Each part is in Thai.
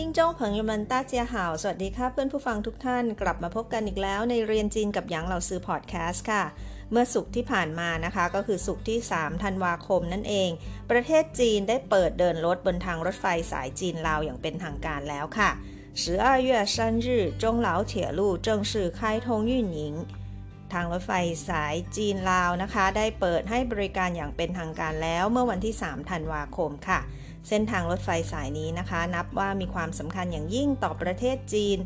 听众朋友们大家好สวัสดีค่ะเพื่อนผู้ฟังทุกท่านกลับมาพบกันอีกแล้วในเรียนจีนกับหยางเหล่าซื้อพอดแคสต์ค่ะ เมื่อสุกที่ผ่านมานะคะ ก็คือสุกที่ 3 ธันวาคมนั่นเอง ประเทศจีนได้เปิดเดินรถบนทางรถไฟสายจีนลาวอย่างเป็นทางการแล้วค่ะ12月3日中老铁路正式开通运营ทางรถไฟสายจีนลาวนะคะ ได้เปิดให้บริการอย่างเป็นทางการแล้วเมื่อวันที่ 3 ธันวาคมค่ะ เส้นทางรถไฟสายนี้นะคะ นับว่ามีความสำคัญอย่างยิ่งต่อประเทศจีน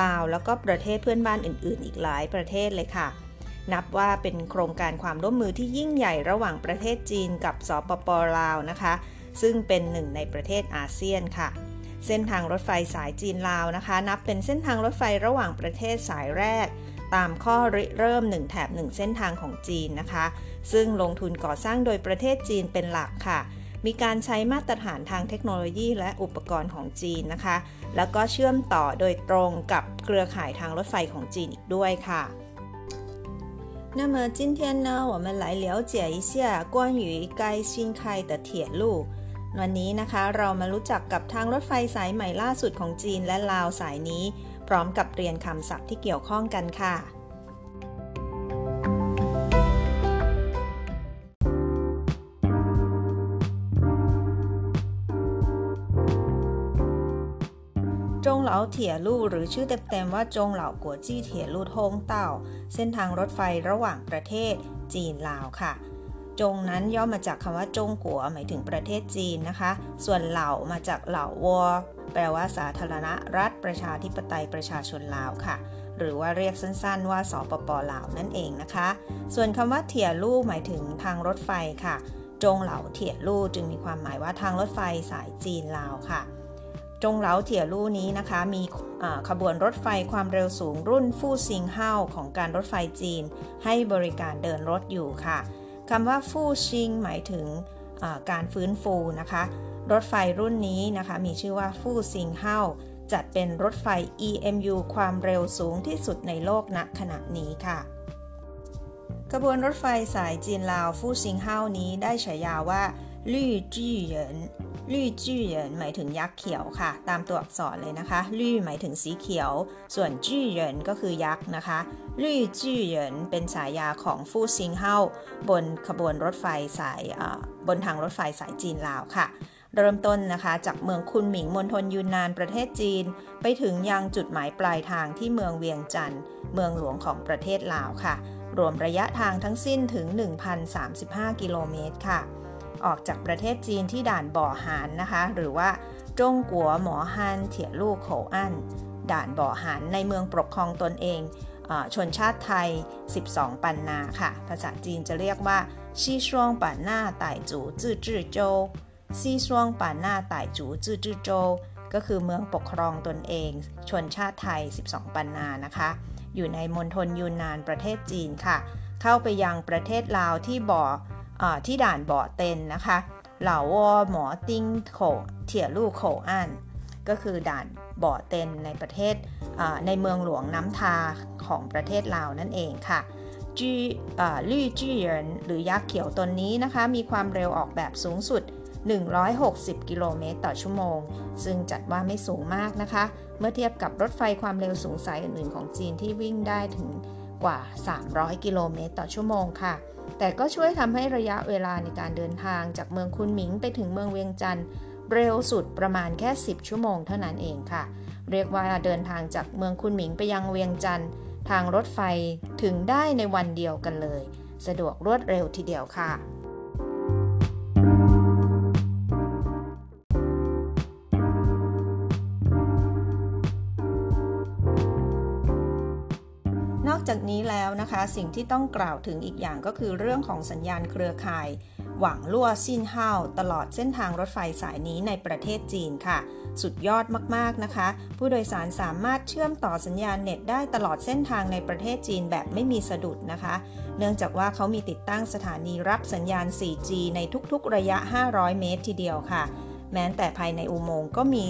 ลาว แล้วก็ประเทศเพื่อนบ้านอื่น ๆ อีกหลายประเทศเลยค่ะ นับว่าเป็นโครงการความร่วมมือที่ยิ่งใหญ่ระหว่างประเทศจีนกับสปปลาวนะคะ ซึ่งเป็นหนึ่งในประเทศอาเซียนค่ะ เส้นทางรถไฟสายจีนลาวนะคะ นับเป็นเส้นทางรถไฟระหว่างประเทศสายแรกตามข้อริเริ่ม 1 แถบ 1 เส้นทางของจีนนะคะ ซึ่งลงทุนก่อสร้างโดยประเทศจีนเป็นหลักค่ะ มีการใช้มาตรฐานทางเทคโนโลยีและอุปกรณ์ของจีนนะคะ แล้วก็เชื่อมต่อโดยตรงกับเครือข่ายทางรถไฟของจีนอีกด้วยค่ะ 那么今天呢，我们来了解一下关于该新开的铁路。วันนี้นะคะเรามารู้จักกับทางรถไฟสายใหม่ล่าสุดของจีนและลาวสายนี้ พร้อมกับเรียนคำศัพท์ที่เกี่ยวข้องกันค่ะ เหลาเถี่ยลู่หรือชื่อเต็มๆว่าจงเหลากัวจี้เถี่ยลู่ทงเต้า เส้นทางรถไฟระหว่างประเทศจีนลาวค่ะ จงนั้นย่อมาจากคำว่าจงกัวหมายถึงประเทศจีนนะคะ ส่วนเหล่ามาจากเหล่าวอแปลว่าสาธารณรัฐประชาธิปไตยประชาชนลาวค่ะ หรือว่าเรียกสั้นๆ ว่าสปปลาวนั่นเองนะคะ ส่วนคำว่าเถี่ยลู่หมายถึงทางรถไฟค่ะ จงเหล่าเถี่ยลู่จึงมีความหมายว่าทางรถไฟสายจีนลาวค่ะ จงเหลาเถี่ยลู่นี้นะคะ มีขบวนรถไฟความเร็วสูงรุ่นฟู่ซิงเฮาของการรถไฟจีน ให้บริการเดินรถอยู่ค่ะคำว่าฟู่ซิงหมายถึงการฟื้นฟูนะคะ รถไฟรุ่นนี้นะคะ มีชื่อว่าฟู่ซิงเฮาจัดเป็นรถไฟ EMU ความเร็วสูงที่สุดในโลกณขณะนี้ค่ะขบวนรถไฟสายจีนลาวฟู่ซิงเฮานี้ได้ฉายาว่าลี่จี้เหยิน ลี่จี้เหยินหมายถึงยักษ์เขียวค่ะ ตามตัวอักษรเลยนะคะลี่หมายถึงสีเขียว ส่วนจี้เหยินก็คือยักษ์นะคะลี่จี้เหยินเป็นฉายาของฟู่ซิงเฮาบนขบวนรถไฟสายบนทางรถไฟสายจีนลาวค่ะเริ่มต้นนะคะจากเมืองคุนหมิงมณฑลยูนนานประเทศจีน ไปถึงยังจุดหมายปลายทางที่เมืองเวียงจันทร์เมืองหลวงของประเทศลาวค่ะ รวมระยะทางทั้งสิ้นถึง 1,035 กิโลเมตรค่ะ ออกจากประเทศจีนที่ด่านบ่อหานนะคะ หรือว่าจงกัวหมอฮันเถียลู่โขอันด่านบ่อหานในเมืองปกครองตนเองอชนชาติไทย 12 ปันนาค่ะ ภาษาจีนจะเรียกว่าซีช่วงปันหน้าไต่จูจื้อจื้อโจซีช่วงปันหน้าไต่จูจื้อจื้อโจ ก็คือเมืองปกครองตนเอง ชนชาติไทย 12 ปันนานะคะ อยู่ในมณฑลยูนนานประเทศจีนค่ะ เข้าไปยังประเทศลาวที่บ่อ ที่ด่านบ่อเต็นนะคะเหล่าวอหมอติ้งโขเถี่ยลู่โขอันก็คือด่านบ่อเต็นในประเทศในเมืองหลวงน้ำทาของประเทศลาวนั่นเองค่ะจีลี่จี้เหยินหรือยักษ์เขียวตนนี้นะคะ มีความเร็วออกแบบสูงสุด 160 กิโลเมตรต่อชั่วโมง ซึ่งจัดว่าไม่สูงมากนะคะ เมื่อเทียบกับรถไฟความเร็วสูงสายอื่นๆของจีนที่วิ่งได้ถึงกว่า 300 กิโลเมตรต่อชั่วโมงค่ะ แต่ก็ช่วยทำให้ระยะเวลาในการเดินทางจากเมืองคุนหมิงไปถึงเมืองเวียงจันทร์เร็วสุดประมาณแค่ 10 ชั่วโมงเท่านั้นเองค่ะ เรียกว่าเดินทางจากเมืองคุนหมิงไปยังเวียงจันทร์ทางรถไฟถึงได้ในวันเดียวกันเลย สะดวกรวดเร็วทีเดียวค่ะ จากนี้แล้วนะคะ สิ่งที่ต้องกล่าวถึงอีกอย่างก็คือเรื่องของสัญญาณเครือข่าย หวังลั่วซินเฮาตลอดเส้นทางรถไฟสายนี้ในประเทศจีนค่ะ สุดยอดมากๆนะคะ ผู้โดยสารสามารถเชื่อมต่อสัญญาณเน็ตได้ตลอดเส้นทางในประเทศจีนแบบไม่มีสะดุดนะคะ เนื่องจากว่าเขามีติดตั้งสถานีรับสัญญาณ 4G ในทุกๆ ระยะ 500 เมตรทีเดียวค่ะแม้แต่ภายในอุโมงค์ก็มี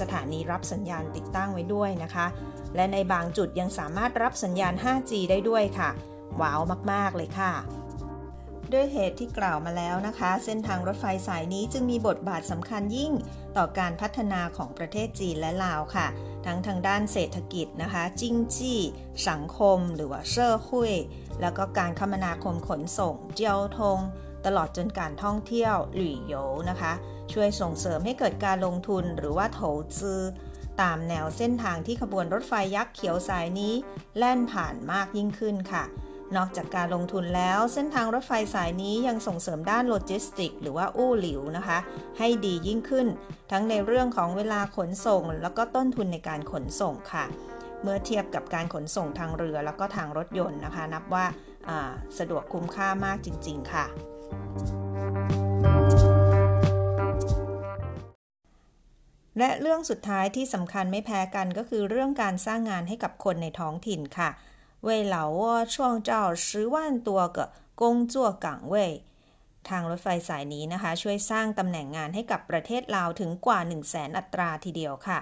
สถานีรับสัญญาณติดตั้งไว้ด้วยนะคะ และในบางจุดยังสามารถรับสัญญาณ 5G ได้ด้วยค่ะ ว้าวมาก ๆ เลยค่ะ ด้วยเหตุที่กล่าวมาแล้วนะคะ เส้นทางรถไฟสายนี้จึงมีบทบาทสำคัญยิ่งต่อการพัฒนาของประเทศจีนและลาวค่ะ ทั้งทางด้านเศรษฐกิจนะคะจิ้งจี้ สังคม หรือว่าเช่อคุยแล้วก็การคมนาคมขนส่ง เจียวทง ตลอดจนการท่องเที่ยวหลี่โยนะคะ ช่วยส่งเสริมให้เกิดการลงทุนหรือว่าโถจือ ตามแนวเส้นทางที่ขบวนรถไฟยักษ์เขียวสายนี้ แล่นผ่านมากยิ่งขึ้นค่ะ นอกจากการลงทุนแล้วเส้นทางรถไฟสายนี้ยังส่งเสริมด้านโลจิสติก หรือว่าอู้หลิวนะคะ ให้ดียิ่งขึ้น ทั้งในเรื่องของเวลาขนส่ง แล้วก็ต้นทุนในการขนส่งค่ะ เมื่อเทียบกับการขนส่งทางเรือแล้วก็ทางรถยนต์นะคะ นับว่าสะดวกคุ้มค่ามากจริง ๆ ค่ะ และเรื่องสุดท้ายที่สำคัญไม่แพ้กันก็คือเรื่องการสร้างงานให้กับคนในท้องถิ่นค่ะ为老挝创造十万多个工作岗位ทางรถไฟสายนี้นะคะ ช่วยสร้างตำแหน่งงานให้กับประเทศลาวถึงกว่า 1 0 0 0 0แสนอัตราทีเดียวค่ะ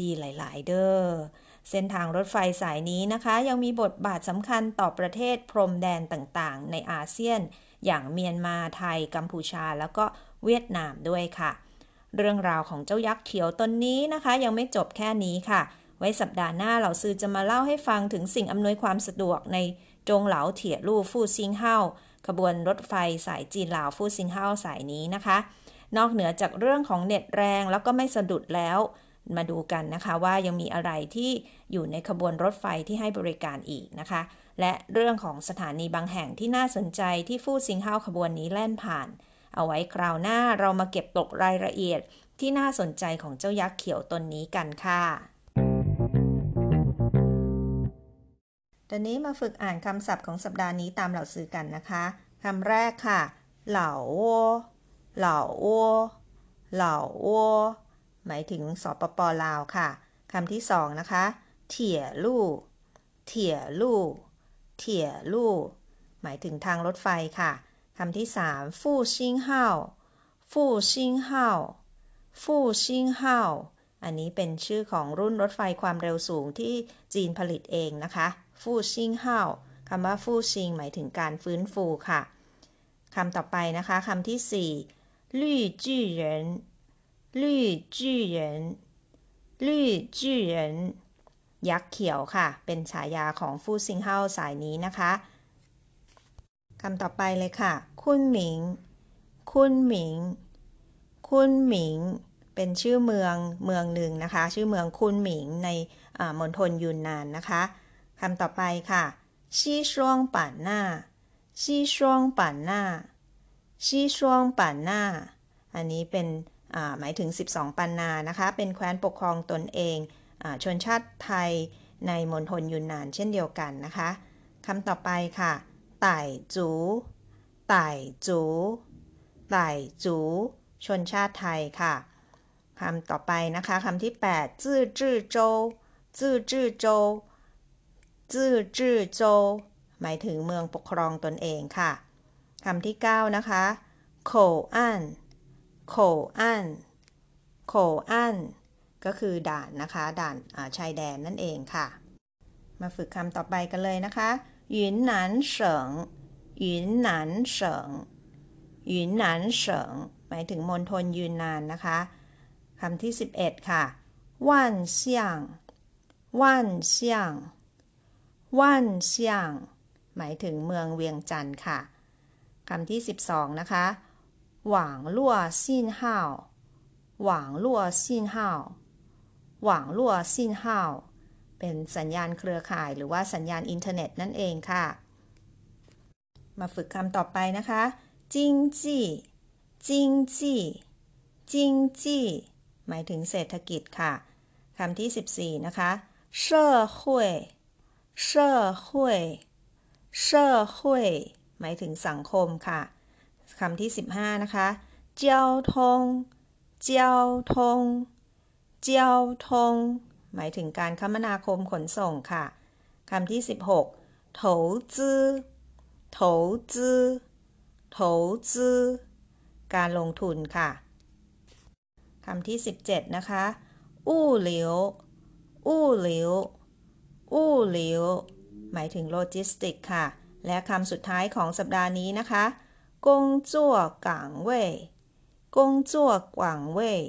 ดีหลาย ๆ เด้อเส้นทางรถไฟสายนี้นะคะ ยังมีบทบาทสำคัญต่อประเทศพรมแดนต่างๆ ในอาเซียน อย่างเมียนมาไทย กัมพูชาแล้วก็เวียดนามด้วยค่ะ เรื่องราวของเจ้ายักษ์เขียวตนนี้นะคะ ยังไม่จบแค่นี้ค่ะ ไว้สัปดาห์หน้าเหล่าซื้อจะมาเล่าให้ฟังถึงสิ่งอำนวยความสะดวกในจงเหลาเถียลู่ฟู่ซิงเฮาขบวนรถไฟสายจีนลาวฟู่ซิงเฮาสายนี้นะคะ นอกเหนือจากเรื่องของเน็ตแรงแล้วก็ไม่สะดุดแล้วมาดูกันนะคะว่ายังมีอะไรที่อยู่ในขบวนรถไฟที่ให้บริการอีกนะคะ และเรื่องของสถานีบางแห่งที่น่าสนใจที่ฟู่ซิงเฮาขบวนนี้แล่นผ่าน เอาไว้คราวหน้าเรามาเก็บตกรายละเอียดที่น่าสนใจของเจ้ายักษ์เขียวตนนี้กันค่ะตอนนี้มาฝึกอ่านคำศัพท์ของสัปดาห์นี้ตามเหล่าซื้อกันนะคะ คำแรกค่ะ เหล่าโอเหล่าโอเหล่าโอหมายถึงสปปลาวค่ะ คำที่สองนะคะ เถี่ยลู่เถี่ยลู่เถี่ยลู่หมายถึงทางรถไฟค่ะ คำที่สามฟู่ซิงเฮาฟู่ซิงเฮาฟู่ซิงเฮาอันนี้เป็นชื่อของรุ่นรถไฟความเร็วสูงที่จีนผลิตเองนะคะฟู่ซิงเฮาคำว่าฟู่ซิงหมายถึงการฟื้นฟูค่ะคำต่อไปนะคะคำที่สี่ลี่จื่อเหรินลี่จื่อเหรินลี่จื่อเหรินยักษ์เขียวค่ะ เป็นฉายาของฟู่ซิงเฮาสายนี้นะคะ คำต่อไปเลยค่ะ คุนหมิง คุนหมิง คุนหมิง เป็นชื่อเมืองเมืองหนึ่งนะคะ ชื่อเมืองคุนหมิงในมณฑลยูนนานนะคะคำต่อไปค่ะซีช่วงป่านหน้าซีช่วงป่านหน้าซีช่วงป่านหน้า อันนี้เป็นหมายถึง 12 ปันนานะคะ เป็นแคว้นปกครองตนเองอชนชาติไทยในมณฑลยุนนานเช่นเดียวกันนะคะคำต่อไปค่ะ ไต่จูไต่จูไต่จูชนชาติไทยค่ะคำต่อไปนะคะคำที่8จื้อจื้อโจจื้อจื้อโจจื้อจื้อโจหมายถึงเมืองปกครองตนเองค่ะคำที่9นะคะโขอันโขอันโขอันก็คือด่านนะคะ ด่านชายแดนนั่นเองค่ะ มาฝึกคำต่อไปกันเลยนะคะ หยินหนานเฉิงหยินนานเฉิงหยินนานเฉิงหมายถึงมณฑลยืนนานนะคะคำที่ 11 ค่ะว่านเซียงว่านเซียงว่านเซียงหมายถึงเมืองเวียงจันทร์ค่ะคำที่ 12 นะคะหว่างลั่วซินห้าหว่างลั่วซินห้าหว่างลั่วซินห้า เป็นสัญญาณเครือข่าย หรือว่าสัญญาณอินเทอร์เน็ตนั่นเองค่ะ มาฝึกคำต่อไปนะคะจิงจี้จิงจี้จิงจี้หมายถึงเศรษฐกิจค่ะคำที่ 14 นะคะเช่อหุยเช่อหุยเช่อหุยหมายถึงสังคมค่ะคำที่ 15 นะคะเจ้าทงเจ้าทงเจ้าทง หมายถึงการคมนาคมขนส่งค่ะคำที่ 16โถจื้อโถจื้อโถจื้อการลงทุนค่ะคำที่ 17 นะคะอู้เหลียวอู้เหลียวอู้เหลียวหมายถึงโลจิสติกค่ะ และคำสุดท้ายของสัปดาห์นี้นะคะกงจั่วกังเว่ยกงจั่วกังเว่ย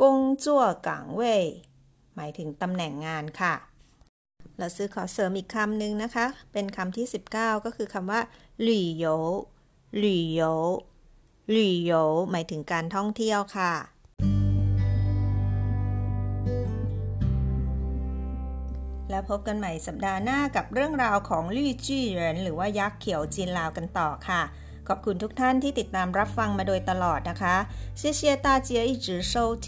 กงจั่วกังเว่ย หมายถึงตำแหน่งงานค่ะ เราซื้อขอเสริมอีกคำหนึ่งนะคะ เป็นคำที่ 19 ก็คือคำว่าหลี่โยหลี่โยหลี่โยหมายถึงการท่องเที่ยวค่ะ แล้วพบกันใหม่สัปดาห์หน้ากับเรื่องราวของลี่จี้เหรินหรือว่ายักษ์เขียวจีนลาวกันต่อค่ะ ขอบคุณทุกท่านที่ติดตามรับฟังมาโดยตลอดนะคะ谢谢大家一直收听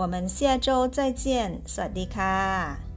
我们下周再见สวัสดีค่ะ